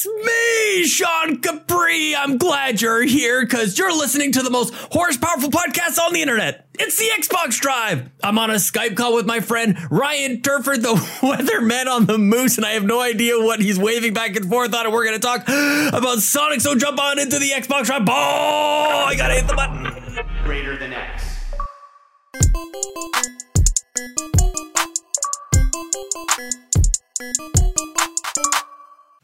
It's me, Sean Capri. I'm glad you're here because you're listening to the most horsepowerful podcast on the internet. It's the Xbox Drive. I'm on a Skype call with my friend Ryan Turford, the weatherman on the moose, and I have no idea what he's waving back and forth on. And we're going to talk about Sonic. So jump on into the Xbox Drive. Oh, I got to hit the button. Greater than X.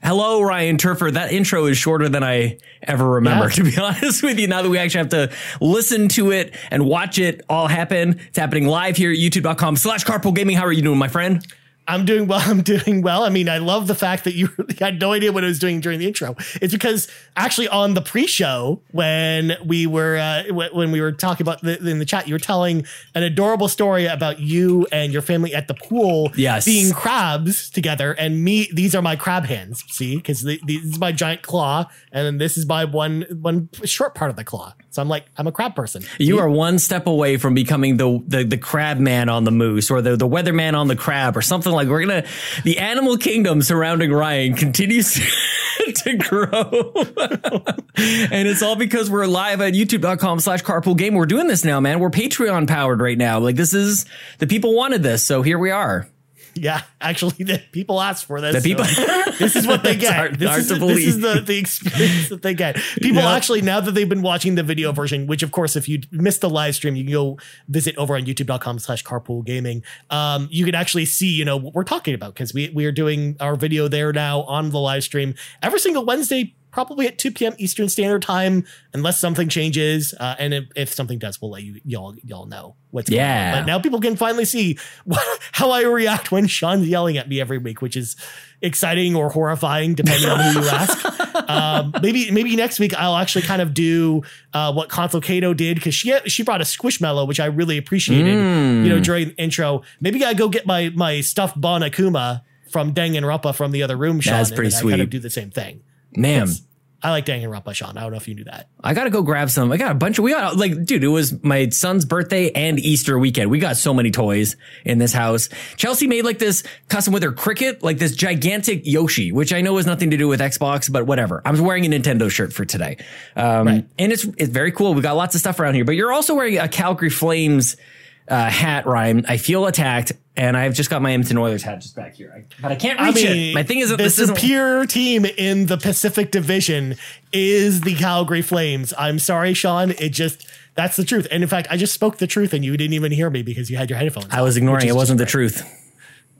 Hello, Ryan Turford. That intro is shorter than I ever remember, Yeah. to be honest with you. Now that we actually have to listen to it and watch it all happen, it's happening live here at youtube.com slash carpool gaming. How are you doing, my friend? I'm doing well. I'm doing well. I mean, I love the fact that you had no idea what I was doing during the intro. It's because actually on the pre-show when we were uh, when we were talking about the, in the chat, you were telling an adorable story about you and your family at the pool, Yes. being crabs together. And me, these are my crab hands. See, because this is my giant claw, and then this is my one one short part of the claw. So I'm like, I'm a crab person. You are one step away from becoming the, the, the crab man on the moose or the, the weatherman on the crab or something like we're going to, the animal kingdom surrounding Ryan continues to grow. and it's all because we're live at youtube.com slash carpool game. We're doing this now, man. We're Patreon powered right now. Like this is the people wanted this. So here we are. Yeah, actually, the people asked for this. The people- so this is what they get. hard- this, hard is, this is the, the experience that they get. People Yeah. actually, now that they've been watching the video version, which of course, if you missed the live stream, you can go visit over on youtube.com slash carpool gaming. Um, you can actually see, you know, what we're talking about because we, we are doing our video there now on the live stream every single Wednesday. Probably at 2 p.m. Eastern Standard Time, unless something changes. Uh, and if, if something does, we'll let you y'all y'all know what's going Yeah. on. But now people can finally see what, how I react when Sean's yelling at me every week, which is exciting or horrifying, depending on who you ask. Um, maybe maybe next week I'll actually kind of do uh, what Console Kato did because she she brought a Squishmallow, which I really appreciated. You know, during the intro. Maybe I go get my my stuffed Monokuma from Danganronpa from the other room. Sean, That's and pretty then I kind of sweet. do the same thing. Man. I like Danganronpa, Sean. I don't know if you knew that. I gotta go grab some. I got a bunch of, we got like, dude, it was my son's birthday and Easter weekend. We got so many toys in this house. Chelsea made like this custom with her Cricut, like this gigantic Yoshi, which I know has nothing to do with Xbox, but whatever. I was wearing a Nintendo shirt for today. Um, Right. and it's, it's very cool. We got lots of stuff around here, but you're also wearing a Calgary Flames, uh, hat, Ryan. I feel attacked and I've just got my Edmonton Oilers hat just back here. I, but I can't I reach mean, it. My thing is that the this superior team in the Pacific Division is the Calgary Flames. I'm sorry, Sean. It just that's the truth. And in fact, I just spoke the truth, and you didn't even hear me because you had your headphones. I was ignoring. It wasn't the truth.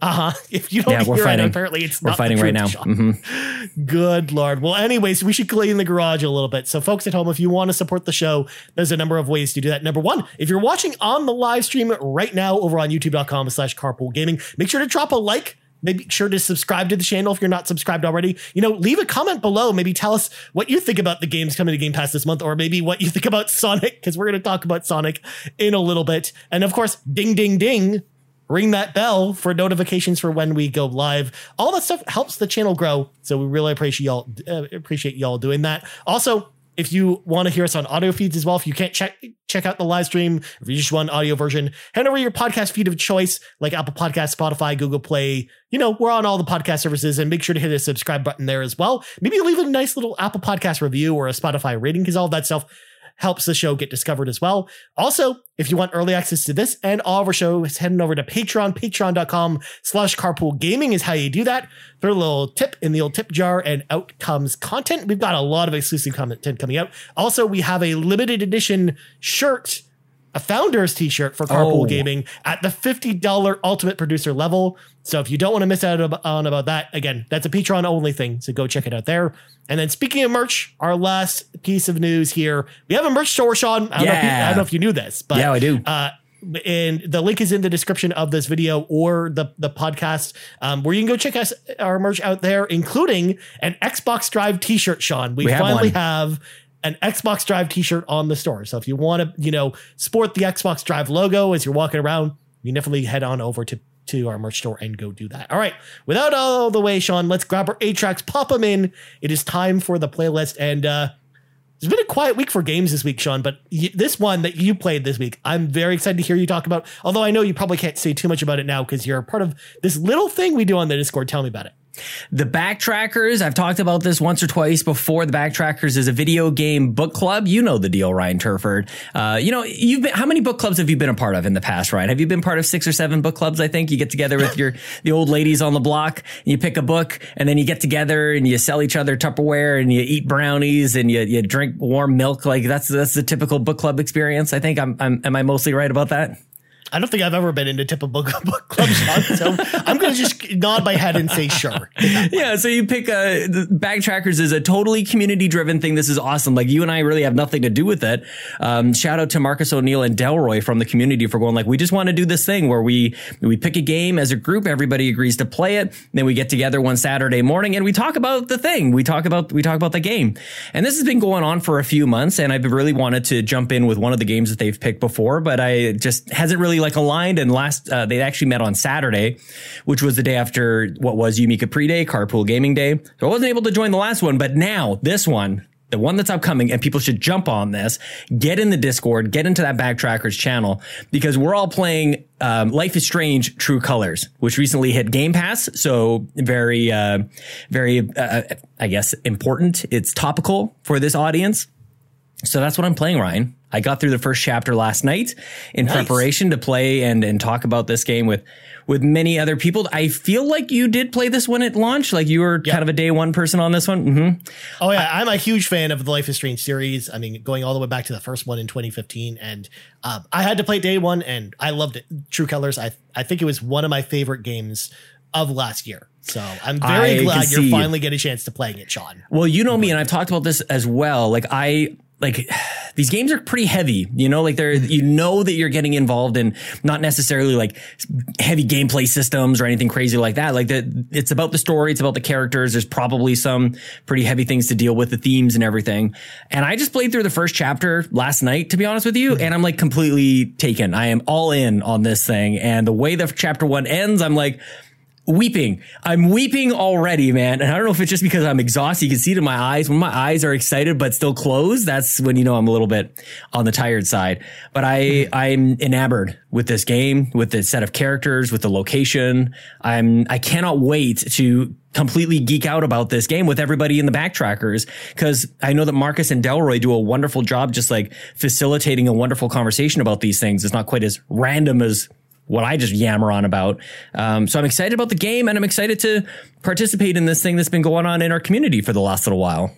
Uh huh. If you don't Yeah, we're hear fighting. it, apparently it's We're not the fighting right now. Mhm. Good lord. Well, anyways, we should clean the garage a little bit. So, folks at home, if you want to support the show, there's a number of ways to do that. Number one, if you're watching on the live stream right now over on youtube.com slash carpool gaming, make sure to drop a like. Make sure to subscribe to the channel if you're not subscribed already. You know, leave a comment below. Maybe tell us what you think about the games coming to Game Pass this month, or maybe what you think about Sonic, because we're going to talk about Sonic in a little bit. And of course, ding, ding, ding ring that bell for notifications for when we go live. All that stuff helps the channel grow. So we really appreciate y'all uh, appreciate y'all doing that. Also, if you want to hear us on audio feeds as well, if you can't check check out the live stream, if you just want an audio version, head over your podcast feed of choice, like Apple Podcasts, Spotify, Google Play. You know, we're on all the podcast services, and make sure to hit the subscribe button there as well. Maybe leave a nice little Apple Podcast review or a Spotify rating, because all that stuff helps the show get discovered as well. Also, if you want early access to this and all of our shows, heading over to Patreon, patreon.com slash carpool gaming is how you do that. Throw a little tip in the old tip jar and out comes content. We've got a lot of exclusive content coming out. Also, we have a limited edition shirt, a founder's t-shirt for carpool Oh. gaming at the $50 ultimate producer level. So if you don't want to miss out on about that, again, that's a Patreon only thing. So go check it out there. And then speaking of merch, our last piece of news here, we have a merch store, Sean. I don't, know, if you, I don't know if you knew this, but Yeah, I do. uh, and the link is in the description of this video or the the podcast, um, where you can go check us our merch out there, including an Xbox Drive T-shirt. Sean, we, We have finally one. have an Xbox Drive T-shirt on the store. So if you want to, you know, sport the Xbox Drive logo as you're walking around, you definitely head on over to to our merch store and go do that. All right, without all the way, Sean, let's grab our eight tracks, pop them in. It is time for the playlist, and uh, it's been a quiet week for games this week, Sean, but y- this one that you played this week, I'm very excited to hear you talk about. Although I know you probably can't say too much about it now because you're a part of this little thing we do on the Discord. Tell me about it. The Backtrackers, I've talked about this once or twice before. The Backtrackers is a video game book club. You know the deal, Ryan Turford. Uh, you know, you've been, how many book clubs have you been a part of in the past, Ryan? Have you been part of six or seven book clubs? I think you get together with your, the old ladies on the block and you pick a book and then you get together and you sell each other Tupperware and you eat brownies and you, you drink warm milk. Like that's, that's the typical book club experience. I think I'm, I'm am I mostly right about that? I don't think I've ever been into typical book, book club Sean, so I'm going to just nod my head and say sure. Yeah, so you pick a Backtrackers is a totally community driven thing. This is awesome. Like you and I really have nothing to do with it. Um, shout out to Marcus O'Neill and Delroy from the community for going like we just want to do this thing where we we pick a game as a group, everybody agrees to play it, then we get together one Saturday morning and we talk about the thing. We talk about we talk about the game. And this has been going on for a few months and I've really wanted to jump in with one of the games that they've picked before, but I just hasn't really like aligned. And last, uh, they actually met on Saturday, which was the day after what was YouMeCapri Day, Carpool Gaming Day. So I wasn't able to join the last one, but now this one, the one that's upcoming and people should jump on this, get in the Discord, get into that Backtrackers channel because we're all playing um, Life is Strange True Colors, which recently hit Game Pass. So very, uh, very, uh, I guess, important. It's topical for this audience. So that's what I'm playing, Ryan. I got through the first chapter last night in nice. preparation to play and and talk about this game with with many other people. I feel like you did play this when it launched. Like you were yep. kind of a day one person on this one. Mm-hmm. Oh yeah, I'm a huge fan of the Life is Strange series. I mean, going all the way back to the first one in 2015, and um, I had to play day one, and I loved it. True Colors. I I think it was one of my favorite games of last year. So I'm very I glad you're finally getting a chance to playing it, Sean. Well, you know me, and I've talked about this as well. Like I like these games are pretty heavy, you know, like they're, you mm-hmm. know that you're getting involved in not necessarily like heavy gameplay systems or anything crazy like that. Like that it's about the story. It's about the characters. There's probably some pretty heavy things to deal with the themes and everything. And I just played through the first chapter last night, to be honest with you. Mm-hmm. And I'm like completely taken. I am all in on this thing. And the way the chapter one ends, I'm like, weeping. I'm weeping already, man. And I don't know if it's just because I'm exhausted. You can see it in my eyes. When my eyes are excited but still closed, that's when you know I'm a little bit on the tired side. But I, mm-hmm. I'm enamored with this game, with the set of characters, with the location. I'm, I cannot wait to completely geek out about this game with everybody in the backtrackers because I know that Marcus and Delroy do a wonderful job just like facilitating a wonderful conversation about these things. It's not quite as random as what I just yammer on about. Um, so I'm excited about the game and I'm excited to participate in this thing that's been going on in our community for the last little while.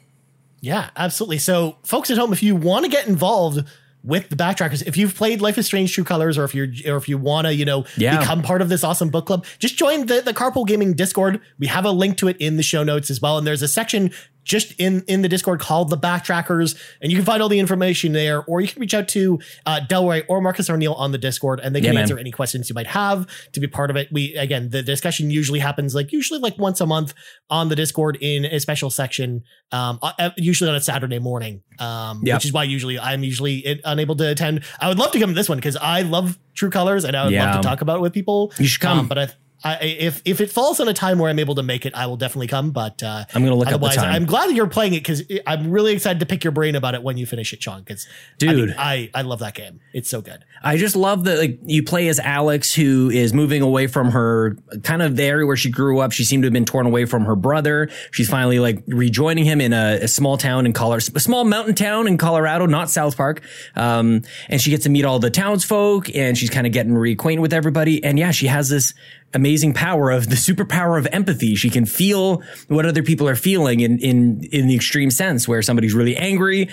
Yeah, absolutely. So, folks at home, if you want to get involved with the backtrackers, if you've played Life is Strange True Colors, or if you're, or if you want to, you know, yeah. become part of this awesome book club, just join the the Carpool Gaming Discord. We have a link to it in the show notes as well, and there's a section just in in the Discord called the Backtrackers, and you can find all the information there, or you can reach out to uh, Delroy or Marcus O'Neill on the Discord, and they can yeah, answer any questions you might have to be part of it. We again, the discussion usually happens like usually like once a month on the Discord in a special section, um, uh, usually on a Saturday morning, um, yep. which is why usually I'm usually unable to attend. I would love to come to this one because I love True Colors, and I would yeah. love to talk about it with people. You should come, um, but I I, if if it falls on a time where I'm able to make it, I will definitely come. But uh, I'm going to look up the time. I'm glad that you're playing it because I'm really excited to pick your brain about it when you finish it, Sean. Because dude, I, mean, I, I love that game. It's so good. I just love that like you play as Alex, who is moving away from her kind of the area where she grew up. She seemed to have been torn away from her brother. She's finally like rejoining him in a, a small town in Colorado, a small mountain town in Colorado, not South Park. Um, and she gets to meet all the townsfolk, and she's kind of getting reacquainted with everybody. And yeah, she has this amazing power of the superpower of empathy. She can feel what other people are feeling in, in, in the extreme sense where somebody's really angry.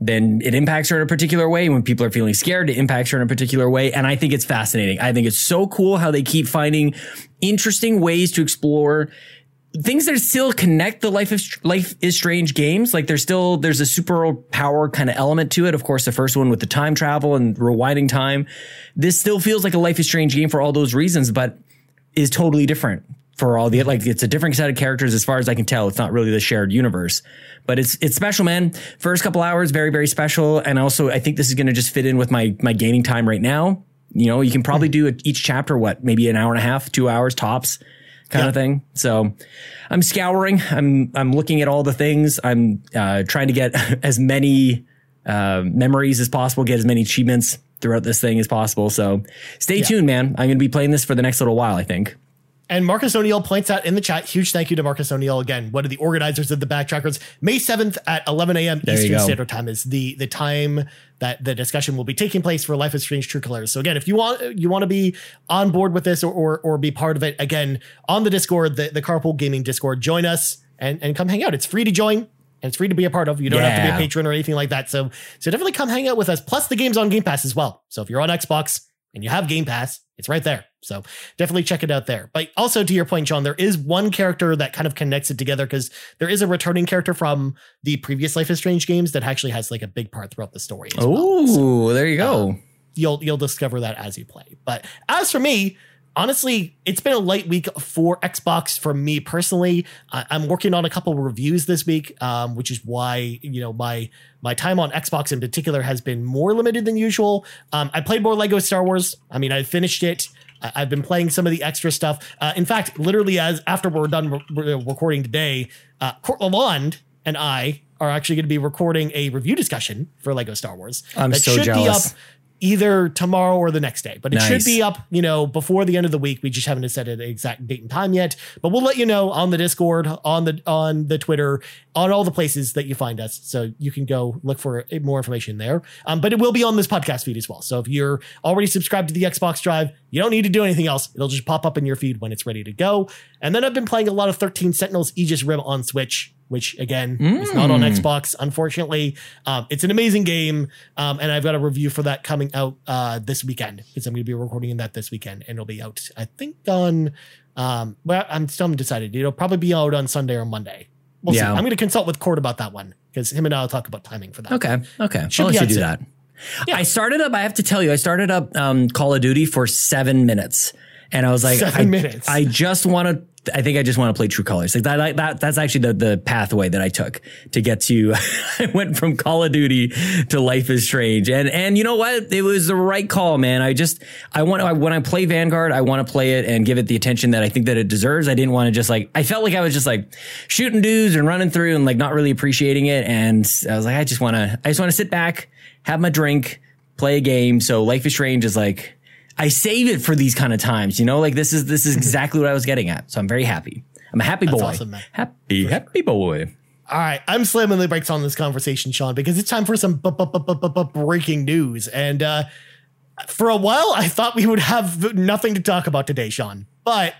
Then it impacts her in a particular way. When people are feeling scared, it impacts her in a particular way. And I think it's fascinating. I think it's so cool how they keep finding interesting ways to explore things that still connect the life of life is strange games like there's still there's a super power kind of element to it of course the first one with the time travel and rewinding time this still feels like a life is strange game for all those reasons but is totally different for all the like it's a different set of characters as far as I can tell. It's not really the shared universe. But it's it's special, man. First couple hours, very, very special. And also I think this is gonna just fit in with my my gaming time right now. You know, you can probably do each chapter, what, maybe an hour and a half, two hours tops kind yeah. of thing. So I'm scouring. I'm I'm looking at all the things. I'm uh, trying to get as many uh, memories as possible, get as many achievements throughout this thing as possible. So stay yeah. tuned, man. I'm going to be playing this for the next little while, I think. And Marcus O'Neill points out in the chat, huge thank you to Marcus O'Neill again, one of the organizers of the Backtrackers. May 7th at 11 a.m. There Eastern. Standard Time is the the time that the discussion will be taking place for Life is Strange True Colors. So again, if you want you want to be on board with this or, or or be part of it, again, on the Discord, the, the Carpool Gaming Discord, join us and, and come hang out. It's free to join and it's free to be a part of. You don't have to be a patron or anything like that. So so definitely come hang out with us. Plus the game's on Game Pass as well. So if you're on Xbox and you have Game Pass, it's right there. So definitely check it out there. But also to your point, Sean, there is one character that kind of connects it together because there is a returning character from the previous Life is Strange games that actually has like a big part throughout the story. As well. So Oh, there you go. Um, you'll you'll discover that as you play. But as for me, honestly, it's been a light week for Xbox for me personally. I, I'm working on a couple reviews this week, um, which is why you know my my time on Xbox in particular has been more limited than usual. Um, I played more Lego Star Wars. I mean, I finished it. I- I've been playing some of the extra stuff. Uh, in fact, literally, as after we're done re- recording today, uh, Court Lalonde and I are actually going to be recording a review discussion for Lego Star Wars. I'm that so should jealous. be up either tomorrow or the next day, but it should be up, you know, before the end of the week. We just haven't set an exact date and time yet, but we'll let you know on the Discord, on the on the Twitter, on all the places that you find us, so you can go look for more information there. Um, but it will be on this podcast feed as well. So if you're already subscribed to the Xbox Drive, you don't need to do anything else. It'll just pop up in your feed when it's ready to go. And then I've been playing a lot of 13 Sentinels Aegis Rim on Switch, which again is not on Xbox, unfortunately. Um, it's an amazing game, um, and I've got a review for that coming out uh, this weekend because I'm going to be recording that this weekend, and it'll be out, I think, on. Um, well, I'm still undecided. It'll probably be out on Sunday or Monday. We'll see. Yeah. I'm going to consult with Court about that one because him and I will talk about timing for that. Okay. Okay. Should I'll let you do soon. that. I started up, I have to tell you, I started up um, Call of Duty for seven minutes. And I was like, Seven I, minutes. I just want to. I think I just want to play True Colors. Like that, like that. That's actually the the pathway that I took to get to. I went from Call of Duty to Life is Strange, and and you know what? It was the right call, man. I just I want I, when I play Vanguard, I want to play it and give it the attention that I think that it deserves. I didn't want to just like I felt like I was just like shooting dudes and running through and like not really appreciating it. And I was like, I just want to I just want to sit back, have my drink, play a game. So Life is Strange is like I save it for these kind of times, you know, like this is this is exactly what I was getting at. So I'm very happy. I'm a happy boy. awesome, man. Happy, happy boy. All right, I'm slamming the brakes on this conversation, Sean, because it's time for some bu- bu- bu- breaking news. And uh, for a while, I thought we would have nothing to talk about today, Sean, but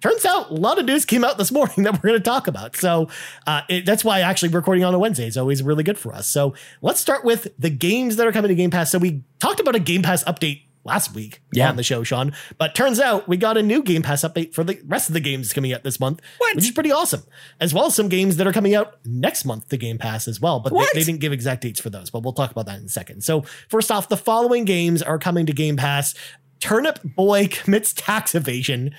turns out a lot of news came out this morning that we're going to talk about. So uh, it, that's why actually recording on a Wednesday is always really good for us. So let's start with the games that are coming to Game Pass. So we talked about a Game Pass update last week Yeah. on the show, Sean, but turns out we got a new Game Pass update for the rest of the games coming out this month, What? which is pretty awesome, as well as some games that are coming out next month to Game Pass as well. But they, they didn't give exact dates for those, but we'll talk about that in a second. So first off, the following games are coming to Game Pass. Turnip Boy commits tax evasion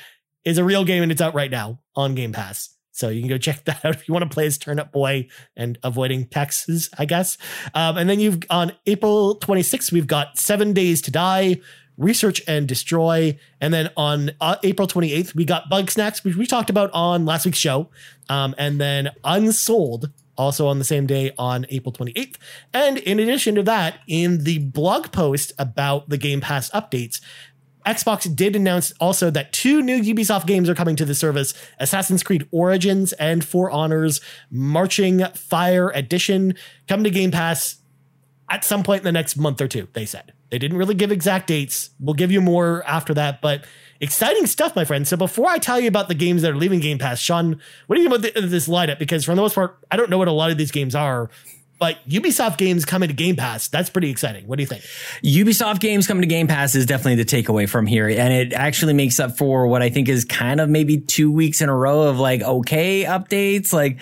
is a real game and it's out right now on Game Pass. So you can go check that out if you want to play as Turnip Boy and avoiding taxes, I guess. Um, and then you've on April 26th, we've got Seven Days to Die, Research and Destroy. And then on uh, April 28th, we got Bugsnax, which we talked about on last week's show. Um, and then Unsouled, also on the same day on April 28th. And in addition to that, in the blog post about the Game Pass updates, Xbox did announce also that two new Ubisoft games are coming to the service Assassin's Creed Origins and For Honor's Marching Fire Edition come to Game Pass at some point in the next month or two, they said. They didn't really give exact dates. We'll give you more after that, but exciting stuff, my friend. So before I tell you about the games that are leaving Game Pass, Sean, what do you think about the, this lineup? Because for the most part, I don't know what a lot of these games are, but Ubisoft games coming to Game Pass, that's pretty exciting. What do you think? Ubisoft games coming to Game Pass is definitely the takeaway from here. And it actually makes up for what I think is kind of maybe two weeks in a row of like, okay, updates, like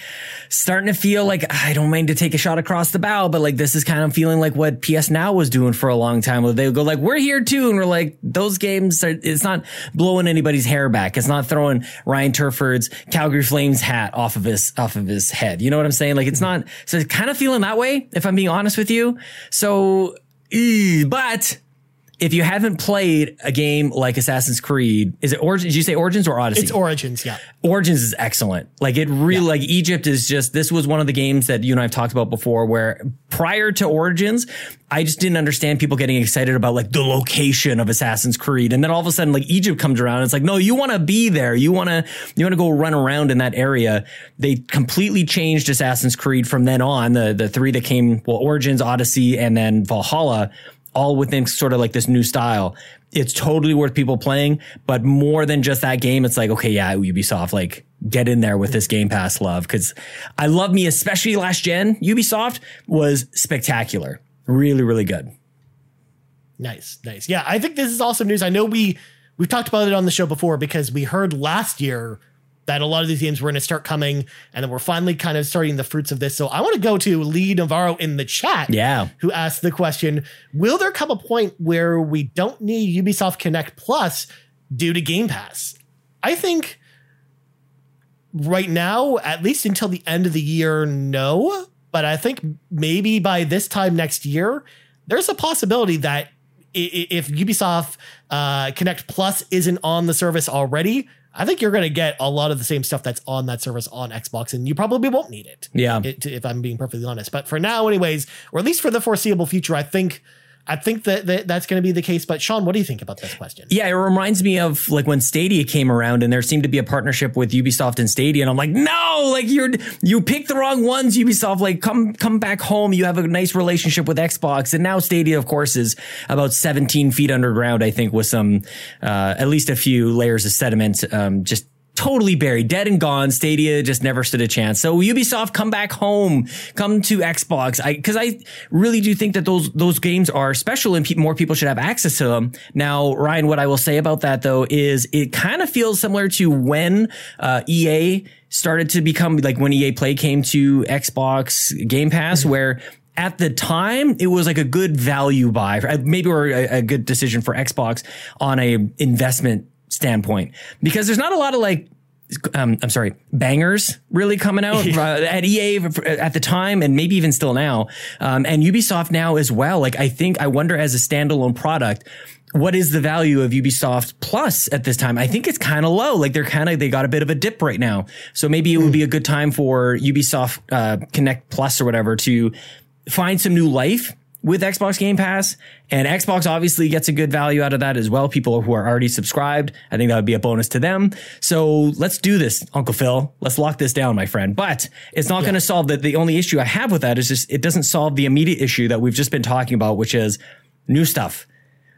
starting to feel like I don't mean to take a shot across the bow, but like this is kind of feeling like what PS Now was doing for a long time where they go like, we're here too. And we're like, those games are, it's not blowing anybody's hair back. It's not throwing Ryan Turford's Calgary Flames hat off of his, off of his head. You know what I'm saying? Like it's not, so it's kind of feeling that way, if I'm being honest with you. So, but if you haven't played a game like Assassin's Creed, is it Origins? Did you say Origins or Odyssey? It's Origins, yeah. Origins is excellent. Like it really, like Egypt is just, this was one of the games that you and I have talked about before where prior to Origins, I just didn't understand people getting excited about like the location of Assassin's Creed. And then all of a sudden, like Egypt comes around. And it's like, no, you want to be there. You want to, you want to go run around in that area. They completely changed Assassin's Creed from then on. The, the three that came, well, Origins, Odyssey, and then Valhalla all within sort of like this new style. It's totally worth people playing, but more than just that game, it's like, okay, yeah, Ubisoft, like get in there with this Game Pass love. Cause I love me, especially last gen Ubisoft was spectacular. Really, really good. Nice, nice. Yeah, I think this is awesome news. I know we we've talked about it on the show before because we heard last year that a lot of these games were going to start coming, and then we're finally kind of starting the fruits of this. So I want to go to Lee Navarro in the chat, Yeah. who asked the question: Will there come a point where we don't need Ubisoft Connect Plus due to Game Pass? I think right now, at least until the end of the year, no. But I think maybe by this time next year, there's a possibility that if Ubisoft uh, Connect Plus isn't on the service already, I think you're going to get a lot of the same stuff that's on that service on Xbox, and you probably won't need it. Yeah. it- if I'm being perfectly honest. But for now, anyways, or at least for the foreseeable future, I think I think that, that that's going to be the case. But Sean, what do you think about this question? Yeah, it reminds me of like when Stadia came around and there seemed to be a partnership with Ubisoft and Stadia. And I'm like, no, like you're, you picked the wrong ones, Ubisoft. Like come, come back home. You have a nice relationship with Xbox. And now Stadia, of course, is about 17 feet underground, I think, with some, uh, at least a few layers of sediment, um, just totally buried, dead and gone. Stadia just never stood a chance. So Ubisoft, come back home, come to Xbox. I, cause I really do think that those, those games are special and pe- more people should have access to them. Now, Ryan, what I will say about that though is it kind of feels similar to when, uh, EA started to become like when EA Play came to Xbox Game Pass, where at the time it was like a good value buy, uh, maybe or a, a good decision for Xbox on a investment standpoint because there's not a lot of like um, I'm sorry, bangers really coming out uh, at EA at the time, and maybe even still now, um, and Ubisoft now as well. Like, I think I wonder as a standalone product, what is the value of Ubisoft Plus at this time? I think it's kind of low. Like, they're kind of they got a bit of a dip right now, so maybe it would be a good time for Ubisoft uh, Connect Plus or whatever to find some new life with Xbox Game Pass. And Xbox obviously gets a good value out of that as well. People who are already subscribed, I think that would be a bonus to them. So let's do this, Uncle Phil. Let's lock this down, my friend. But it's not going to solve that. The only issue I have with that is just it doesn't solve the immediate issue that we've just been talking about, which is new stuff.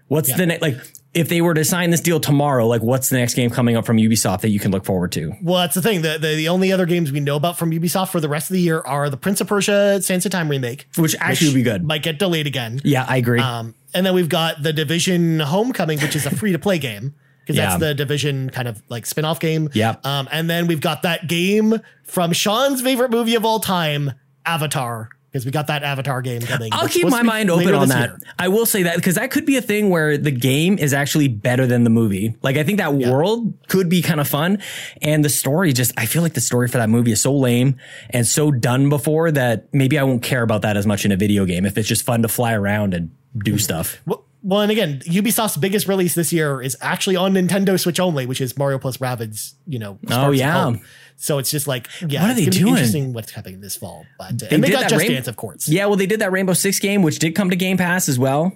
What's the next, like, if they were to sign this deal tomorrow, like what's the next game coming up from Ubisoft that you can look forward to? Well, that's the thing. The, the the only other games we know about from Ubisoft for the rest of the year are the Prince of Persia Sands of Time remake, Which actually would be good. might get delayed again. Yeah, I agree. Um, and then we've got the Division Homecoming, which is a free to play game because Yeah. that's the Division kind of like spin off game. Yeah. Um, and then we've got that game from Sean's favorite movie of all time, Avatar, because we got that Avatar game coming. I'll keep my mind open on that. year. I will say that because that could be a thing where the game is actually better than the movie. Like I think that world could be kind of fun, and the story just I feel like the story for that movie is so lame and so done before that maybe I won't care about that as much in a video game if it's just fun to fly around and do stuff. Well, well, and again, Ubisoft's biggest release this year is actually on Nintendo Switch only, which is Mario plus Rabbids. You know, Sparks oh, of yeah. So it's just like, yeah, What are they doing? interesting what's happening this fall. But and they got Just Rainbow- Dance, of course. Yeah, well they did that Rainbow Six game, which did come to Game Pass as well,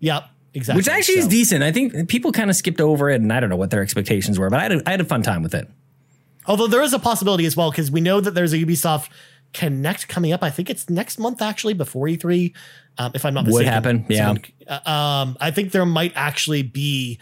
Yep. Exactly. which actually is decent. I think people kind of skipped over it, and I don't know what their expectations were, but I had a, I had a fun time with it. Although there is a possibility as well, because we know that there's a Ubisoft Connect coming up. I think it's next month actually before E3, um, if I'm not Would mistaken. happen, yeah. Someone- uh, um, I think there might actually be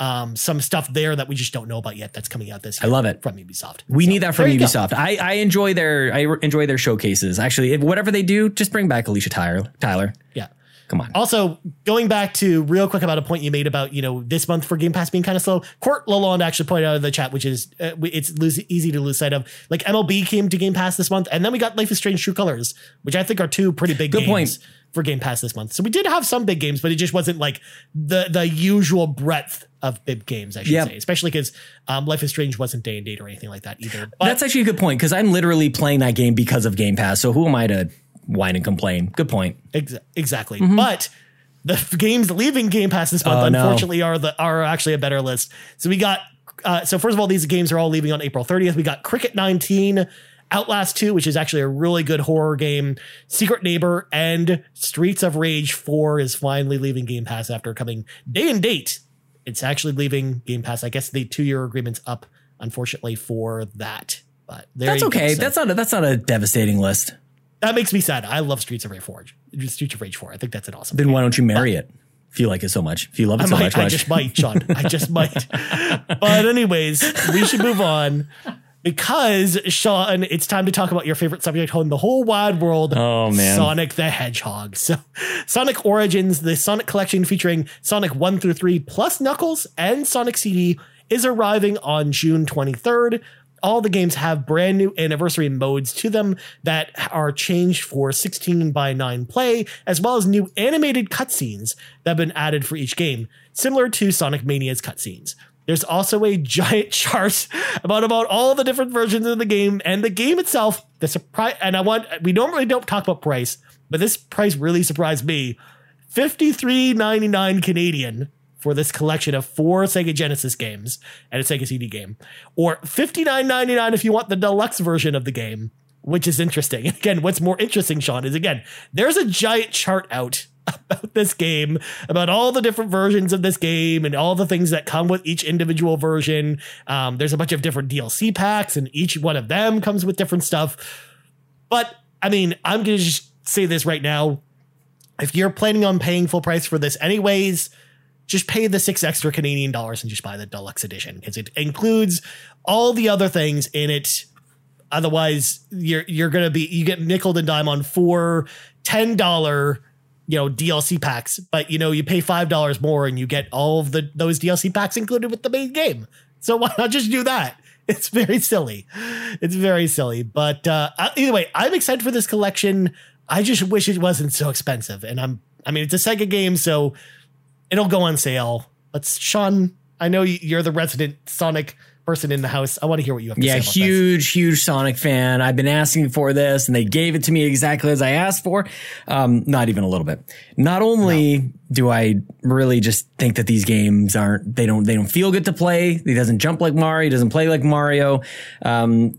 um, some stuff there that we just don't know about yet that's coming out this year. I love it. from Ubisoft. We So, need that from go. Ubisoft. I, I enjoy their I enjoy their showcases. Actually, if, whatever they do, just bring back Aisha Tyler. Tyler, Yeah. come on. Also, going back to real quick about a point you made about you know this month for Game Pass being kind of slow. Court Lalonde actually pointed out in the chat, which is uh, it's lose, easy to lose sight of. Like MLB came to Game Pass this month, and then we got Life is Strange: True Colors, which I think are two pretty big Good games point. For Game Pass this month. So we did have some big games, but it just wasn't like the the usual breadth of big games. I should Yep. say, especially because um, Life is Strange wasn't day and date or anything like that either. But That's actually a good point because I'm literally playing that game because of Game Pass. So who am I to whine and complain? Good point. Ex- exactly. Mm-hmm. But the f- games leaving Game Pass this month, Oh, no. unfortunately, are the are actually a better list. So we got. Uh, so first of all, these games are all leaving on April 30th. We got Cricket 19, Outlast 2, which is actually a really good horror game, Secret Neighbor, and Streets of Rage 4 is finally leaving Game Pass after coming day and date. It's actually leaving Game Pass. I guess the two year agreement's up, unfortunately, for that. But That's okay. So That's not a, that's not a devastating list. that makes me sad. I love Streets of Rage 4. Streets of Rage 4. I think that's an awesome. Then why don't you marry it? If you like it so much, if you love it I so might, much, I why- just might, Sean. I just might. But anyways, we should move on because Sean, it's time to talk about your favorite subject in the whole wide world. Oh, man. Sonic the Hedgehog. So, Sonic Origins, the Sonic collection featuring Sonic one through three plus Knuckles and Sonic CD, is arriving on June twenty third. All the games have brand new anniversary modes to them that are changed for 16 by 9 play, as well as new animated cutscenes that have been added for each game, similar to Sonic Mania's cutscenes. There's also a giant chart about about all the different versions of the game and the game itself. The surprise, and I want we normally don't talk about price, but this price really surprised me. Fifty three ninety nine Canadian for this collection of four Sega Genesis games and a Sega CD game, or fifty nine ninety nine if you want the deluxe version of the game, which is interesting. Again, what's more interesting, Sean, is again there's a giant chart out about this game, about all the different versions of this game and all the things that come with each individual version. Um, there's a bunch of different DLC packs, and each one of them comes with different stuff. But I mean, I'm going to just say this right now. If you're planning on paying full price for this, anyways, just pay the six extra Canadian dollars and just buy the deluxe edition because it includes all the other things in it. Otherwise, you're you're gonna be you get nickel and dime on four ten dollar you know DLC packs, but you know you pay five dollars more and you get all of the those DLC packs included with the main game. So why not just do that? It's very silly. It's very silly. But uh, either way, I'm excited for this collection. I just wish it wasn't so expensive. And I'm I mean it's a Sega game, so it'll go on sale. But Sean, I know you're the resident Sonic person in the house. I want to hear what you have to Yeah, say. about this. huge, huge Sonic fan. I've been asking for this, and they gave it to me exactly as I asked for. Um, not even a little bit. Not only do I really just think that these games aren't they don't they don't feel good to play. He doesn't jump like Mario. He doesn't play like Mario. Um,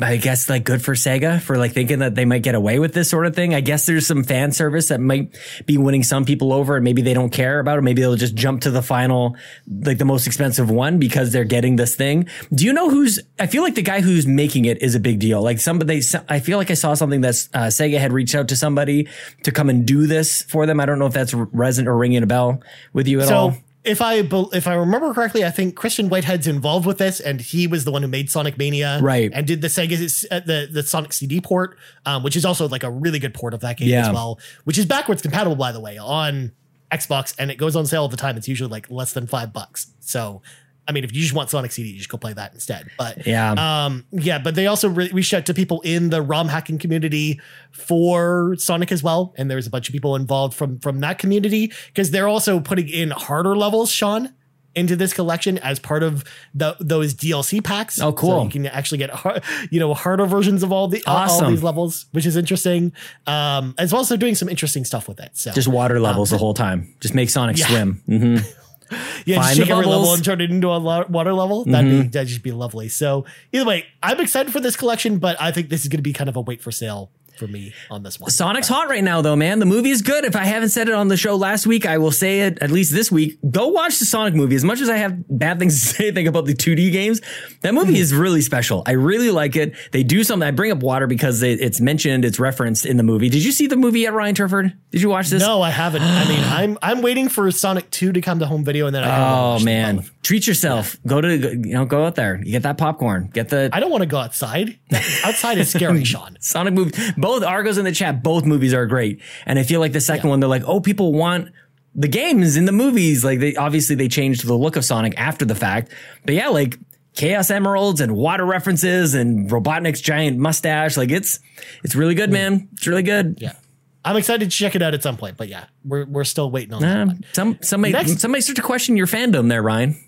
I guess like good for Sega for like thinking that they might get away with this sort of thing. I guess there's some fan service that might be winning some people over and maybe they don't care about it. Maybe they'll just jump to the final, like the most expensive one because they're getting this thing. Do you know who's, I feel like the guy who's making it is a big deal. Like somebody, I feel like I saw something that uh, Sega had reached out to somebody to come and do this for them. I don't know if that's resonant or ringing a bell with you at all. If I if I remember correctly, I think Christian Whitehead's involved with this, and he was the one who made Sonic Mania, Right. And did the Sega uh, the the Sonic CD port, um, which is also like a really good port of that game Yeah. as well, which is backwards compatible by the way on Xbox, and it goes on sale all the time. It's usually like less than five bucks. So. I mean, if you just want Sonic CD, you just go play that instead. But Yeah. um, yeah. But they also re- reached out to people in the ROM hacking community for Sonic as well, and there's a bunch of people involved from from that community because they're also putting in harder levels, Sean, into this collection as part of the those DLC packs. Oh, cool. So you can actually get har- you know harder versions of all the all- all Awesome. these levels, which is interesting. Um, as well as they're doing some interesting stuff with it. So just water levels the whole time. Just make Sonic Yeah. swim. hmm yeah, just find take every level and turn it into a water level. That'd be mm-hmm. that'd just be lovely. So either way, I'm excited for this collection, but I think this is going to be kind of a wait for sale for me on this one. Sonic's hot right now, though, man. The movie is good. If I haven't said it on the show last week, I will say it at least this week. Go watch the Sonic movie. As much as I have bad things to say think about the 2D games, that movie is really special. I really like it. They do something. I bring up water because it- it's mentioned, it's referenced in the movie. Did you see the movie yet, Ryan Turford? Did you watch this? No, I haven't. I mean, I'm I'm waiting for Sonic 2 to come to home video, and then I kinda Oh man, both. treat yourself. Go to you know, go out there. You get that popcorn. Get the I don't want to go outside. outside is scary, Sean. Sonic movie. Both Argos in the chat. Both movies are great, and I feel like the second one, they're like, oh, people want the games in the movies. Like they obviously they changed the look of Sonic after the fact, but yeah, like Chaos Emeralds and water references and Robotnik's giant mustache. Like it's it's really good, man. It's really good. Yeah, I'm excited to check it out at some point. But yeah, we're we're still waiting on that. Um, some somebody Next- somebody start to question your fandom there, Ryan.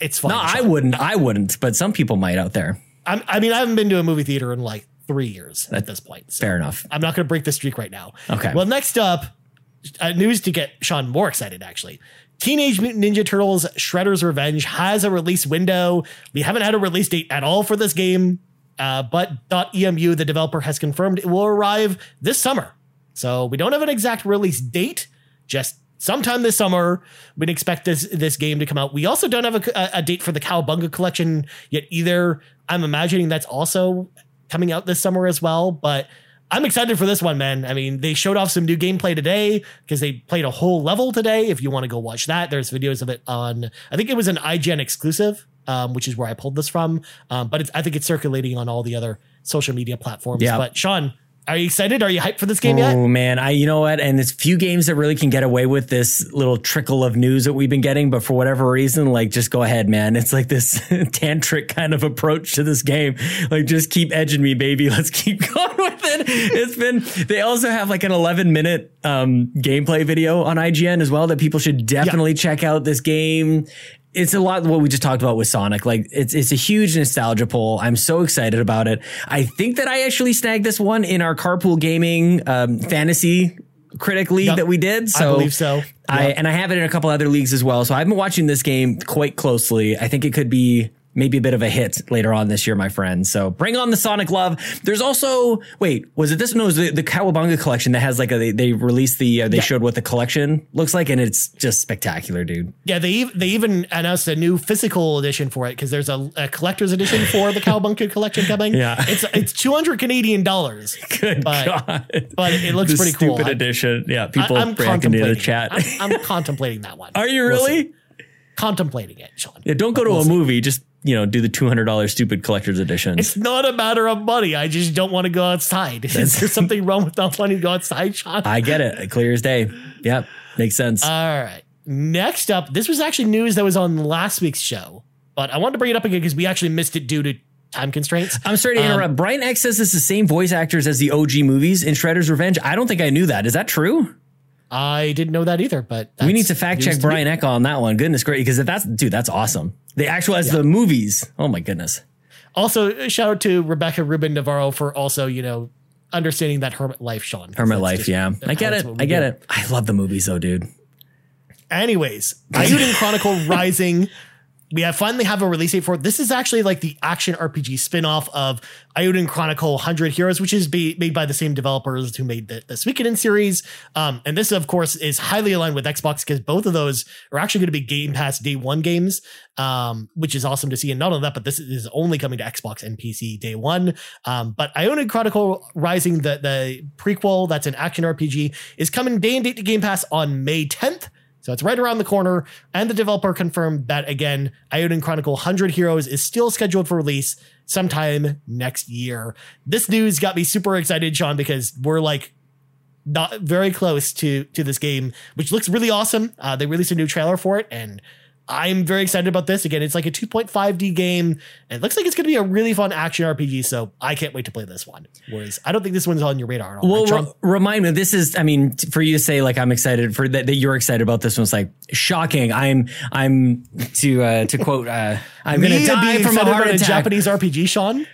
It's fine. No, I wouldn't. I wouldn't, but some people might out there. I'm, I mean, I haven't been to a movie theater in like three years at this point. So Fair enough. I'm not going to break the streak right now. Okay. Well, next up, uh, news to get Sean more excited, actually. Teenage Mutant Ninja Turtles Shredder's Revenge has a release window. We haven't had a release date at all for this game, uh, but Dotemu, the developer, has confirmed it will arrive this summer. So we don't have an exact release date, just sometime this summer we'd expect this this game to come out. We also don't have a, a date for the Cowabunga collection yet either. I'm imagining that's also coming out this summer as well, but I'm excited for this one, man. I mean, they showed off some new gameplay today because they played a whole level today. If you want to go watch that, there's videos of it on, I think it was an IGN exclusive, um, which is where I pulled this from. Um, but it's, I think it's circulating on all the other social media platforms. Yeah. But Sean, are you excited? Are you hyped for this game yet? Oh man, I you know what? And there's few games that really can get away with this little trickle of news that we've been getting, but for whatever reason, like just go ahead, man. It's like this tantric kind of approach to this game. Like just keep edging me, baby. Let's keep going with it. It's been they also have like an 11 minute um gameplay video on IGN as well that people should definitely check out this game it's a lot what we just talked about with Sonic. Like it's it's a huge nostalgia pull. I'm so excited about it. I think that I actually snagged this one in our carpool gaming um, fantasy critic league Yep. that we did. So I believe so. I and I have it in a couple other leagues as well. So I've been watching this game quite closely. I think it could be maybe a bit of a hit later on this year, my friend. So bring on the Sonic love. There's also wait, was it this? No, it was the, the Cowabunga collection that has like a they, they released the uh, they Yeah. showed what the collection looks like, and it's just spectacular, dude. Yeah, they they even announced a new physical edition for it because there's a, a collector's edition for the Cowabunga collection coming. Yeah. it's it's 200 Canadian dollars. Good But- God. but it looks The pretty cool. Stupid edition. Yeah, people I, am reacting to the chat. I'm, I'm contemplating that one. Are you We'll really? contemplating it, Sean? Yeah, don't go to We'll a see. movie. Just you know, do the two hundred dollars stupid collector's edition. It's not a matter of money. I just don't want to go outside. Is there something wrong with not wanting to go outside, Sean? I get it. Clear as day. Yep, makes sense. All right. Next up, this was actually news that was on last week's show, but I wanted to bring it up again because we actually missed it due to time constraints. I'm sorry to um, interrupt. Brian X says it's the same voice actors as the OG movies in Shredder's Revenge. I don't think I knew that. Is that true? I didn't know that either, but we need to fact check. Brian Eck on that one. Goodness great, because if that's dude, that's awesome. The actual as the movies. Oh my goodness. Also, uh, shout out to Rebecca Rubin Navarro for also, you know, understanding that hermit life, Sean. Hermit Life, just yeah. I get it. I get do. it. I love the movies though, dude. Anyways, Eiyuden Chronicle Rising. We have finally have a release date for it. This is actually like the action RPG spin-off of Eiyuden Chronicle 100 Heroes, which is be, made by the same developers who made the, the Suikoden series. Um, and this, of course, is highly aligned with Xbox because both of those are actually going to be Game Pass Day One games, um, which is awesome to see. And not only that, but this is only coming to Xbox and PC Day One. Um, but Eiyuden Chronicle Rising, the the prequel that's an action RPG, is coming day and date to Game Pass on May 10th. So it's right around the corner. And the developer confirmed that again, Eiyuden Chronicle 100 Heroes is still scheduled for release sometime next year. This news got me super excited, Sean, because we're like not very close to to this game, which looks really awesome. Uh, they released a new trailer for it, and I'm very excited about this. Again, it's like a 2.5D game, and it looks like it's going to be a really fun action RPG. So I can't wait to play this one. Whereas I don't think this one's on your radar at all. Well, right, re- remind me. This is, I mean, for you to say like I'm excited for that, that you're excited about this one's like shocking. I'm, I'm to uh, to quote, uh, I'm going to die from a heart attack. Japanese RPG, Sean.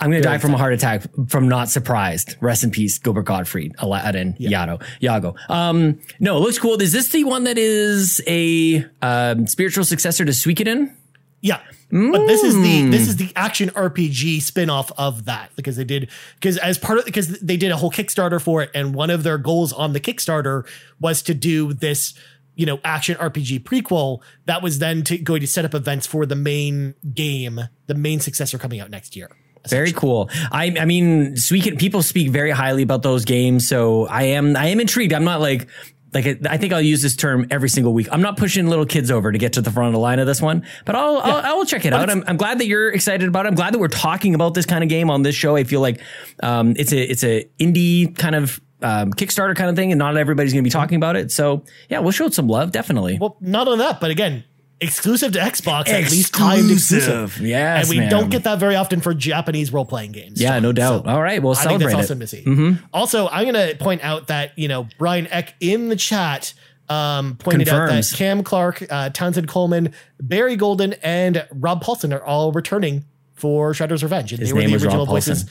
I'm going to die from a heart attack from not surprised. Rest in peace, Gilbert Gottfried, Aladdin, Yato, Iago. Um, no, it looks cool. Is this the one that is a um, spiritual successor to Suikoden? Yeah. But this is the Mm. this is the action RPG spin-off of that because they did because as part of because they did a whole Kickstarter for it and one of their goals on the Kickstarter was to do this you know action RPG prequel that was then to, going to set up events for the main game the main successor coming out next year. Very cool. I, I mean, people speak very highly about those games, so I am, I am intrigued. I'm not like, like I think I'll use this term every single week. I'm not pushing little kids over to get to the front of the line of this one, but I'll, I'll, I'll check it out. I'm, I'm glad that you're excited about it. I'm glad that we're talking about this kind of game on this show. I feel like, um, it's a, it's a indie kind of, um, Kickstarter kind of thing, and not everybody's going to be talking about it. So yeah, we'll show it some love, definitely. Well, not only that, but again, exclusive to Xbox, at least timed exclusive. Exclusive. Yes, and we don't get that very often for Japanese role playing games. yeah, no doubt. So- All right, we'll I think that's it. awesome to see. Also, I'm going to point out that, you know, Brian Eck in the chat um, pointed out that Cam Clarke, uh, Townsend Coleman, Barry Gordon, and Rob Paulsen are all returning for Shredder's Revenge. And His they were the original voices.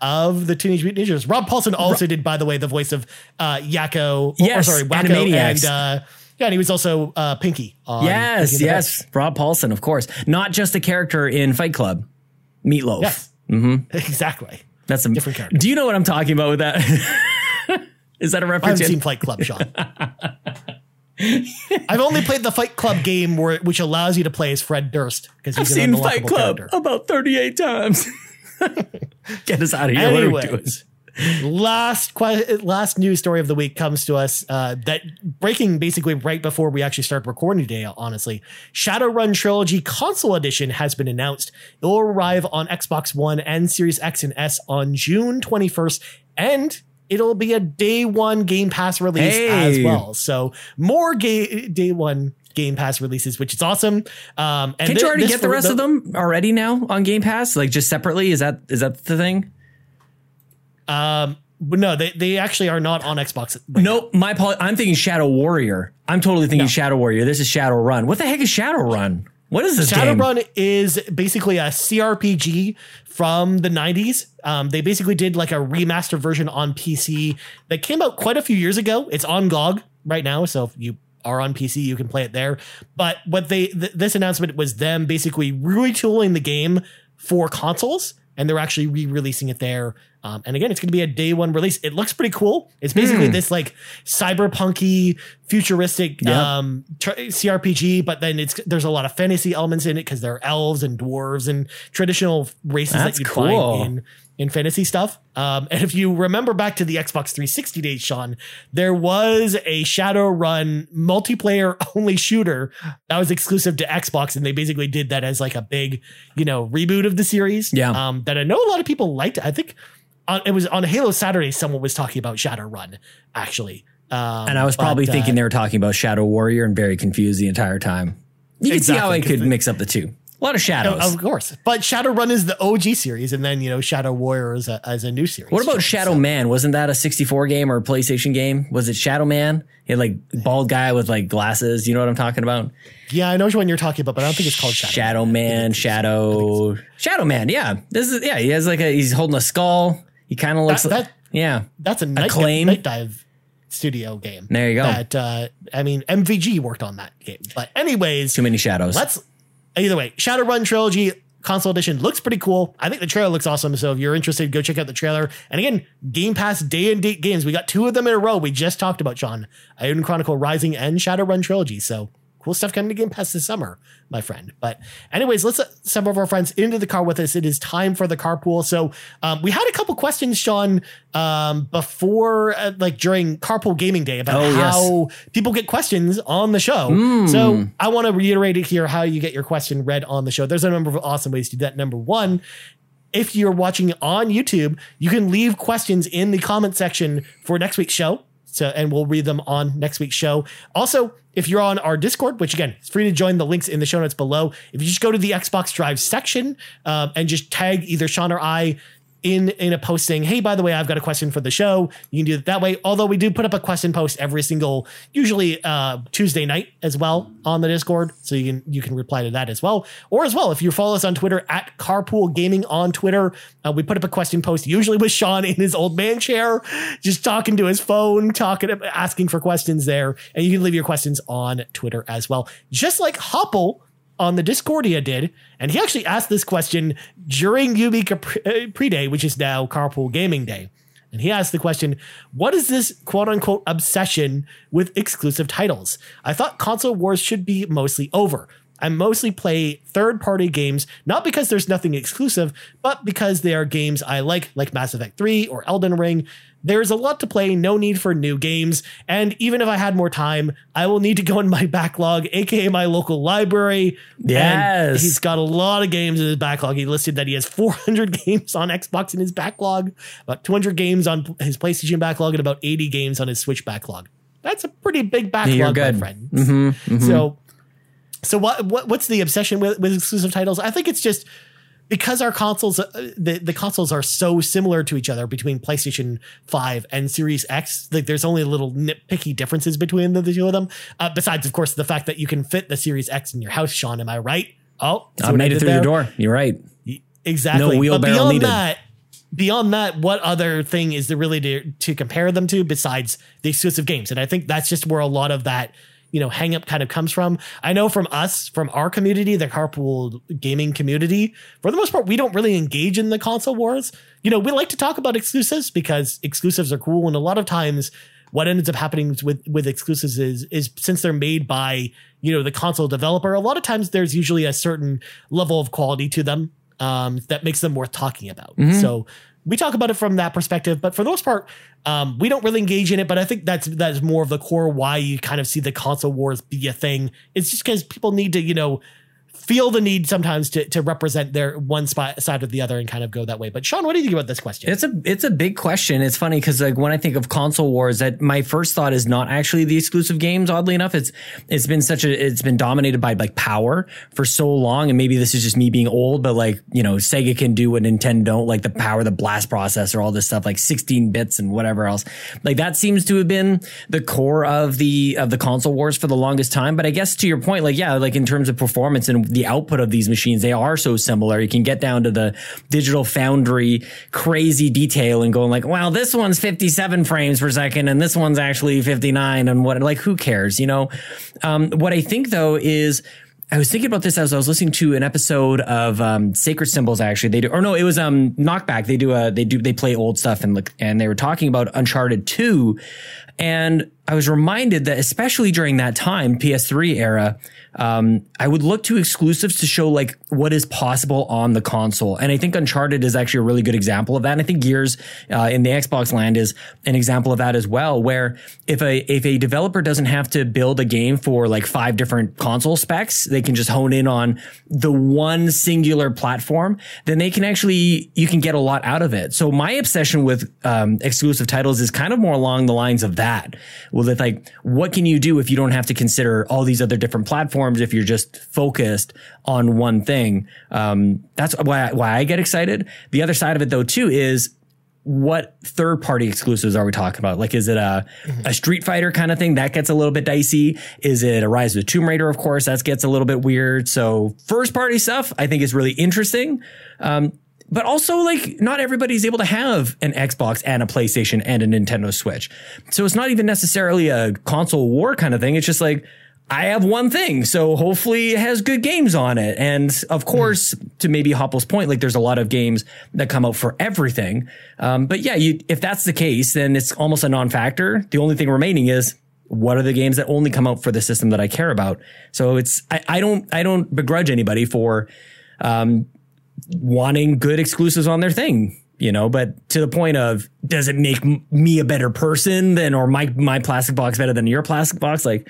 Of the Teenage Mutant Ninja Turtles. Rob Paulsen also did, by the way, the voice of uh, Yakko. Yes, or sorry, Wakko Animaniacs. and uh, yeah, and he was also uh, Pinky. Yes, Pinky yes. Rob Paulsen, of course. Not just a character in Fight Club. Meatloaf. Yes. Mm-hmm. Exactly. That's a Different character. Do you know what I'm talking about with that? Is that a reference? haven't yet? seen Fight Club, Sean. I've only played the Fight Club game where which allows you to play as Fred Durst because I've seen Fight Club character. about 38 times. Get us out of here. What are we doing? Anyways, last que- last news story of the week comes to us uh, that breaking basically right before we actually start recording today. Honestly, Shadowrun Trilogy Console Edition has been announced. It will arrive on Xbox One and Series X and S on June twenty first, and it'll be a day one Game Pass release as well. So more ga- day one. Game Pass releases, which is awesome. Um, and Can't thi- you already get the rest of them already now on Game Pass? Like just separately? Is that is that the thing? Um, but no, they, they actually are not on Xbox. right No, my apologies. I'm thinking Shadow Warrior. I'm totally thinking Shadow Warrior. This is Shadow Run. What the heck is Shadow Run? What is this game? Shadowrun is basically a CRPG from the 90s. Um, they basically did like a remastered version on PC that came out quite a few years ago. It's on GOG right now, so if you are on PC, you can play it there. But what they th- this announcement was them basically retooling the game for consoles, and they're actually re-releasing it there. Um, and again, it's going to be a day one release. It looks pretty cool. It's basically this like cyberpunky, futuristic Yeah. um, tr- CRPG, but then it's there's a lot of fantasy elements in it because there are elves and dwarves and traditional races That's that you cool. find in in fantasy stuff. Um, and if you remember back to the Xbox 360 days, Sean, there was a Shadowrun multiplayer only shooter that was exclusive to Xbox, and they basically did that as like a big, you know, reboot of the series. Yeah. Um, that I know a lot of people liked. I think on, it was on Halo Saturday. Someone was talking about Shadowrun actually. Um, And I was but, probably uh, thinking they were talking about Shadow Warrior and very confused the entire time. You can see how I could mix up the two. A lot of shadows. Of course, but Shadowrun is the OG series, and then you know Shadow Warrior is a, as a new series. what about So- Shadow Man? Wasn't that a 64 game or a PlayStation game? Was it Shadow Man? He had like bald guy with like glasses. You know what I'm talking about? Yeah, I know which one you're talking about, but I don't think it's called Shadow. Shadow Man, Shadow, Shadow Man. Yeah, this is yeah. He has like a he's holding a skull. He kind of looks That- like that- yeah. That's a night, Acclaim? Nightdive studio game. There you go. That uh, I mean, MVG worked on that game. But anyways, Too many shadows. let's either way. Shadowrun trilogy console edition looks pretty cool. I think the trailer looks awesome. So if you're interested, go check out the trailer. And again, Game Pass day and date games. We got two of them in a row. We just talked about Sean Eiyuden Chronicle Rising and Shadowrun trilogy. So cool stuff coming to Game Pass this summer, my friend. But anyways, let's let some of our friends into the car with us. It is time for the carpool. So um, we had a couple questions, Sean, um, before uh, like during carpool gaming day about Oh, yes. how people get questions on the show. Hmm. So I want to reiterate it here how you get your question read on the show. There's a number of awesome ways to do that. Number one, if you're watching on YouTube, you can leave questions in the comment section for next week's show. So, and we'll read them on next week's show. Also, if you're on our Discord, which again, it's free to join the links in the show notes below. If you just go to the Xbox Drive section um, and just tag either Sean or I in in a post saying, "Hey, by the way, I've got a question for the show." You can do it that way. Although we do put up a question post every single, usually uh, Tuesday night as well on the Discord, so you can you can reply to that as well. Or as well, if you follow us on Twitter at Carpool Gaming on Twitter, uh, we put up a question post usually with Sean in his old man chair, just talking to his phone, talking, asking for questions there, and you can leave your questions on Twitter as well, just like Hopple on the Discordia did, and he actually asked this question during Ubi uh, Pre Day, which is now Carpool Gaming Day. And he asked the question, What is this quote unquote obsession with exclusive titles? I thought console wars should be mostly over. I mostly play third party games, not because there's nothing exclusive, but because they are games I like, like Mass Effect 3 or Elden Ring. There's a lot to play, no need for new games. And even if I had more time, I will need to go in my backlog, aka my local library. And he's got a lot of games in his backlog. He listed that he has 400 games on Xbox in his backlog, about 200 games on his PlayStation backlog, and about 80 games on his Switch backlog. That's a pretty big backlog, You're my good. friend. Mm-hmm, So, so what, what what's the obsession with, with exclusive titles? I think it's just because our consoles, uh, the the consoles are so similar to each other between PlayStation Five and Series X. Like, there's only a little nitpicky differences between the, the two of them. Uh, besides, of course, the fact that you can fit the Series X in your house. Sean, am I right? Oh, I made it through there? the door. You're right. Exactly. No but wheelbarrow beyond needed. that, beyond that, what other thing is there really to, to compare them to besides the exclusive games? And I think that's just where a lot of that, you know, hang up kind of comes from. I know from us, from our community, the carpool gaming community, for the most part, we don't really engage in the console wars. You know, we like to talk about exclusives because exclusives are cool. And a lot of times what ends up happening with, with exclusives is, is since they're made by, you know, the console developer, a lot of times there's usually a certain level of quality to them um, that makes them worth talking about. Mm-hmm. So we talk about it from that perspective, but for the most part, um, we don't really engage in it. But I think that's that's more of the core why you kind of see the console wars be a thing. It's just because people need to, you know, feel the need sometimes to to represent their one spot side or the other and kind of go that way. But Sean, what do you think about this question? It's a it's a big question. It's funny because like when I think of console wars, that my first thought is not actually the exclusive games. Oddly enough, it's it's been such a it's been dominated by like power for so long, and maybe this is just me being old, but like you know, Sega can do what Nintendo don't, like the power, the blast processor, all this stuff, like 16 bits and whatever else. Like that seems to have been the core of the of the console wars for the longest time. But I guess to your point, like yeah, like in terms of performance and the output of these machines, they are so similar. You can get down to the digital foundry crazy detail and going like, wow, this one's 57 frames per second and this one's actually 59 and what, like, who cares? You know, um, what I think though is, I was thinking about this as I was listening to an episode of um, Sacred Symbols. Actually, they do, or no, it was um, Knockback. They do a, they do, they play old stuff and look, and they were talking about Uncharted Two, and I was reminded that especially during that time, PS3 era, um, I would look to exclusives to show like what is possible on the console. And I think Uncharted is actually a really good example of that. And I think Gears uh, in the Xbox land is an example of that as well, where if a if a developer doesn't have to build a game for like five different console specs, they can just hone in on the one singular platform, then they can actually you can get a lot out of it. So my obsession with um, exclusive titles is kind of more along the lines of that. Well, that like what can you do if you don't have to consider all these other different platforms? if you're just focused on one thing. Um, that's why I, why I get excited. The other side of it though too is what third party exclusives are we talking about? Like, is it a, a Street Fighter kind of thing? That gets a little bit dicey. Is it a Rise of the Tomb Raider? Of course, that gets a little bit weird. So first party stuff, I think is really interesting. Um, but also like not everybody's able to have an Xbox and a PlayStation and a Nintendo Switch. So it's not even necessarily a console war kind of thing. It's just like, I have one thing, so hopefully it has good games on it. And of course, mm. to maybe Hopple's point, like there's a lot of games that come out for everything. Um, but yeah, you, if that's the case, then it's almost a non-factor. The only thing remaining is what are the games that only come out for the system that I care about? So it's I, I don't I don't begrudge anybody for um, wanting good exclusives on their thing you know, but to the point of does it make me a better person than or my my plastic box better than your plastic box? Like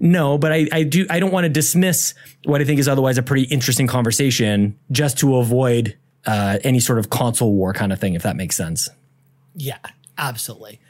no, but I, I do I don't want to dismiss what I think is otherwise a pretty interesting conversation just to avoid uh, any sort of console war kind of thing, if that makes sense. Yeah, absolutely.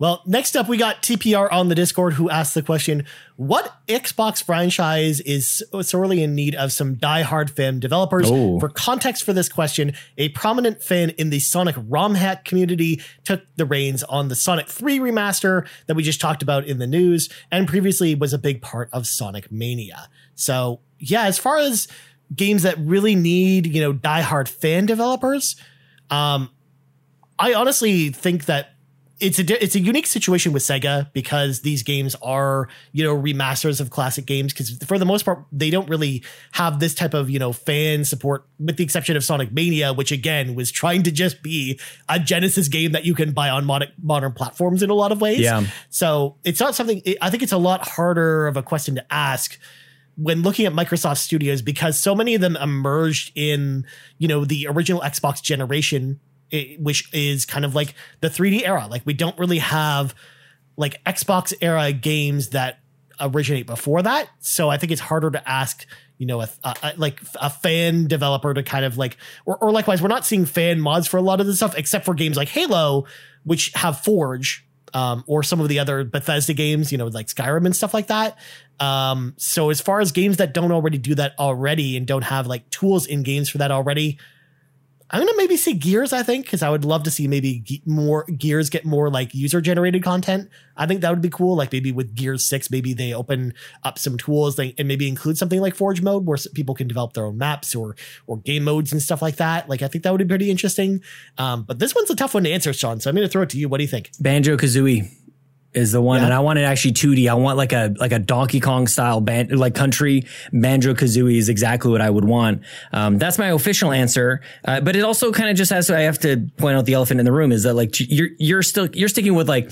Well, next up, we got TPR on the Discord who asked the question What Xbox franchise is sorely in need of some die-hard fan developers? Oh. For context for this question, a prominent fan in the Sonic ROM hack community took the reins on the Sonic 3 remaster that we just talked about in the news and previously was a big part of Sonic Mania. So, yeah, as far as games that really need, you know, die-hard fan developers, um, I honestly think that it's a it's a unique situation with Sega because these games are you know remasters of classic games because for the most part they don't really have this type of you know fan support with the exception of Sonic Mania which again was trying to just be a Genesis game that you can buy on modern modern platforms in a lot of ways. Yeah. So it's not something I think it's a lot harder of a question to ask when looking at Microsoft Studios because so many of them emerged in you know the original Xbox generation which is kind of like the 3D era. Like we don't really have like Xbox era games that originate before that. So I think it's harder to ask, you know, a, a, like a fan developer to kind of like, or, or likewise, we're not seeing fan mods for a lot of this stuff, except for games like Halo, which have Forge, um, or some of the other Bethesda games, you know, like Skyrim and stuff like that. Um, so as far as games that don't already do that already and don't have like tools in games for that already, I'm gonna maybe see Gears. I think because I would love to see maybe ge- more Gears get more like user generated content. I think that would be cool. Like maybe with Gears Six, maybe they open up some tools they, and maybe include something like Forge mode where people can develop their own maps or or game modes and stuff like that. Like I think that would be pretty interesting. Um, but this one's a tough one to answer, Sean. So I'm gonna throw it to you. What do you think? Banjo Kazooie is the one, Yeah. and I want it actually 2D. I want like a like a Donkey Kong style band, like country Banjo Kazooie is exactly what I would want. Um, that's my official answer. Uh, but it also kind of just has. To, I have to point out the elephant in the room is that like you're you're still you're sticking with like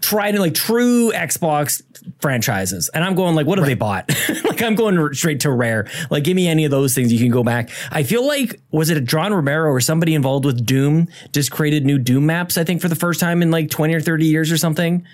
tried like true Xbox franchises. And I'm going like, what have they bought? like I'm going straight to rare. Like give me any of those things. You can go back. I feel like, was it a John Romero or somebody involved with Doom just created new Doom maps, I think for the first time in like 20 or 30 years or something.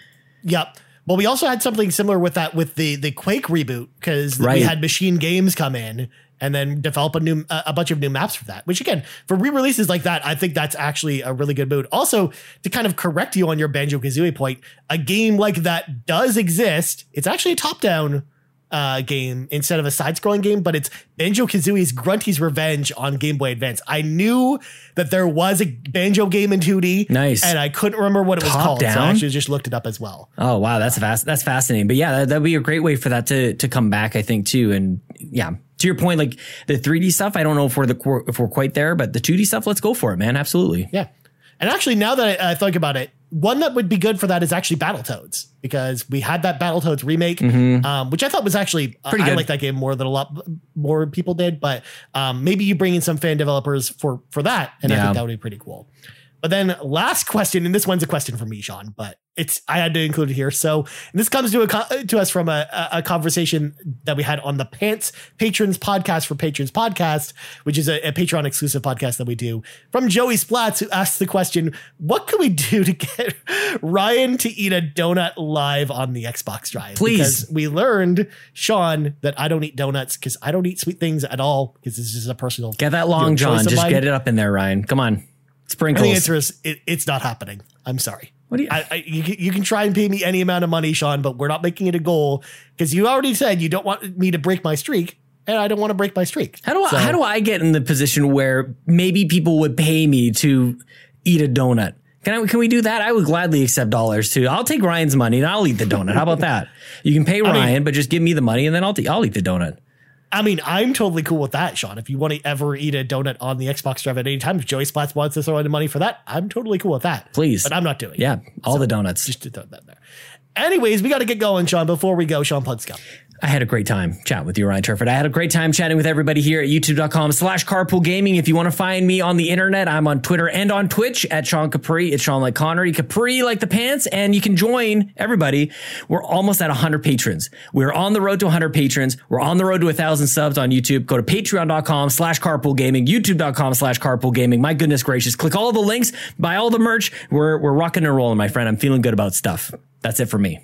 Yep. Well, we also had something similar with that with the the Quake reboot because we had Machine Games come in and then develop a new a bunch of new maps for that. Which again, for re-releases like that, I think that's actually a really good move. Also, to kind of correct you on your Banjo Kazooie point, a game like that does exist. It's actually a top down uh, game instead of a side-scrolling game, but it's Banjo Kazooie's Grunty's Revenge on Game Boy Advance. I knew that there was a Banjo game in 2D, Nice. and I couldn't remember what it was Top called, so I actually just looked it up as well. Oh wow, that's fast. That's fascinating. But yeah, that, that'd be a great way for that to to come back. I think too. And yeah, to your point, like the 3D stuff, I don't know if we're the if we're quite there, but the 2D stuff, let's go for it, man. Absolutely. Yeah. And actually, now that I, I think about it, one that would be good for that is actually Battletoads because we had that Battletoads remake, um, which I thought was actually Mm-hmm. Pretty I good. like that game more than a lot more people did. But um, maybe you bring in some fan developers for for that, and I think that would be pretty cool. But then last question, and this one's a question for me, Sean, but it's I had to include it here. So this comes to a to us from a, a conversation that we had on the Pants Patrons podcast for Patrons podcast, which is a, a Patreon exclusive podcast that we do from Joey Splats, who asked the question, "What can we do to get Ryan to eat a donut live on the Xbox Drive?" Please. because we learned Sean that I don't eat donuts because I don't eat sweet things at all because this is a personal Get that long john. Just get it up in there, Ryan. Come on. I Sprinkles. think the answer is it, it's not happening. I'm sorry. What do you- I, I, you, can- you can try and pay me any amount of money, Sean, but we're not making it a goal because you already said you don't want me to break my streak, and I don't want to break my streak. How do I, So- how do I get in the position where maybe people would pay me to eat a donut? Can I, can we do that? I would gladly accept dollars too. I'll take Ryan's money and I'll eat the donut. How about that? You can pay Ryan, but just give me the money and then I'll t- I'll eat the donut. I mean, I'm totally cool with that, Sean. If you want to ever eat a donut on the Xbox Drive at any time, if Joey Splats wants to throw in the money for that, I'm totally cool with that. Please. but I'm not doing. it. Yeah, all the donuts. just to throw that there. Anyways, we got to get going, Sean. Before we go, Sean Plunska. I had a great time chatting with you, Ryan Turford. I had a great time chatting with everybody here at youtube.com slash carpool gaming. If you want to find me on the internet, I'm on Twitter and on Twitch at Sean Capri. It's Sean like Connery, Capri like the pants. And you can join everybody. We're almost at 100 patrons. We're on the road to 100 patrons. We're on the road to 1,000 subs on YouTube. Go to patreon.com slash carpool gaming, youtube.com slash carpool gaming. My goodness gracious. Click all the links, buy all the merch. We're, we're rocking and rolling, my friend. I'm feeling good about stuff. That's it for me.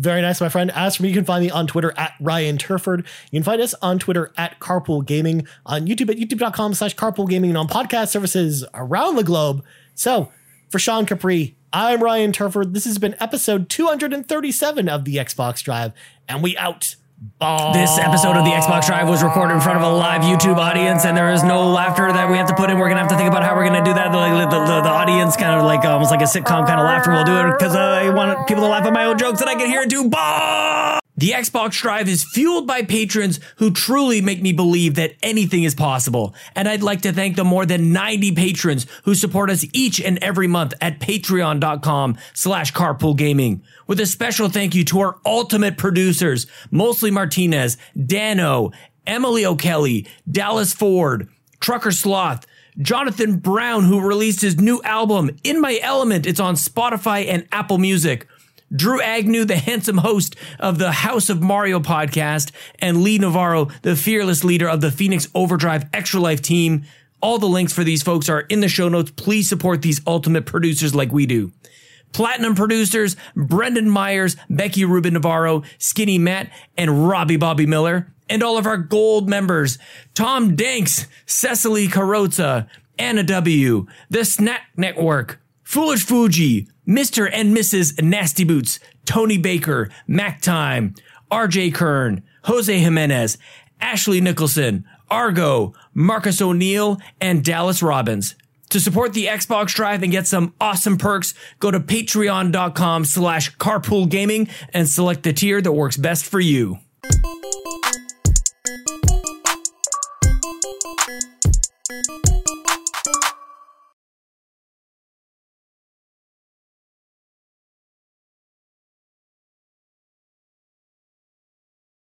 Very nice, my friend. As for me, you can find me on Twitter at Ryan Turford. You can find us on Twitter at Carpool Gaming, on YouTube at youtube.com slash carpool gaming, and on podcast services around the globe. So, for Sean Capri, I'm Ryan Turford. This has been episode 237 of the Xbox Drive, and we out. This episode of the Xbox Drive was recorded in front of a live YouTube audience, and there is no laughter that we have to put in. We're gonna have to think about how we're gonna do that. The, the, the, the audience kind of like uh, almost like a sitcom kind of laughter. We'll do it because I want people to laugh at my own jokes that I can hear too. Bah! The Xbox Drive is fueled by patrons who truly make me believe that anything is possible. And I'd like to thank the more than 90 patrons who support us each and every month at patreon.com slash carpool gaming. With a special thank you to our ultimate producers, mostly Martinez, Dano, Emily O'Kelly, Dallas Ford, Trucker Sloth, Jonathan Brown, who released his new album, In My Element. It's on Spotify and Apple Music. Drew Agnew, the handsome host of the House of Mario podcast, and Lee Navarro, the fearless leader of the Phoenix Overdrive Extra Life team. All the links for these folks are in the show notes. Please support these ultimate producers like we do. Platinum producers Brendan Myers, Becky Rubin Navarro, Skinny Matt, and Robbie Bobby Miller. And all of our gold members Tom Danks, Cecily Carrozza, Anna W., The Snack Network, Foolish Fuji, Mr. and Mrs. Nasty Boots, Tony Baker, Mac Time, RJ Kern, Jose Jimenez, Ashley Nicholson, Argo, Marcus O'Neill, and Dallas Robbins. To support the Xbox Drive and get some awesome perks, go to patreon.com slash carpoolgaming and select the tier that works best for you.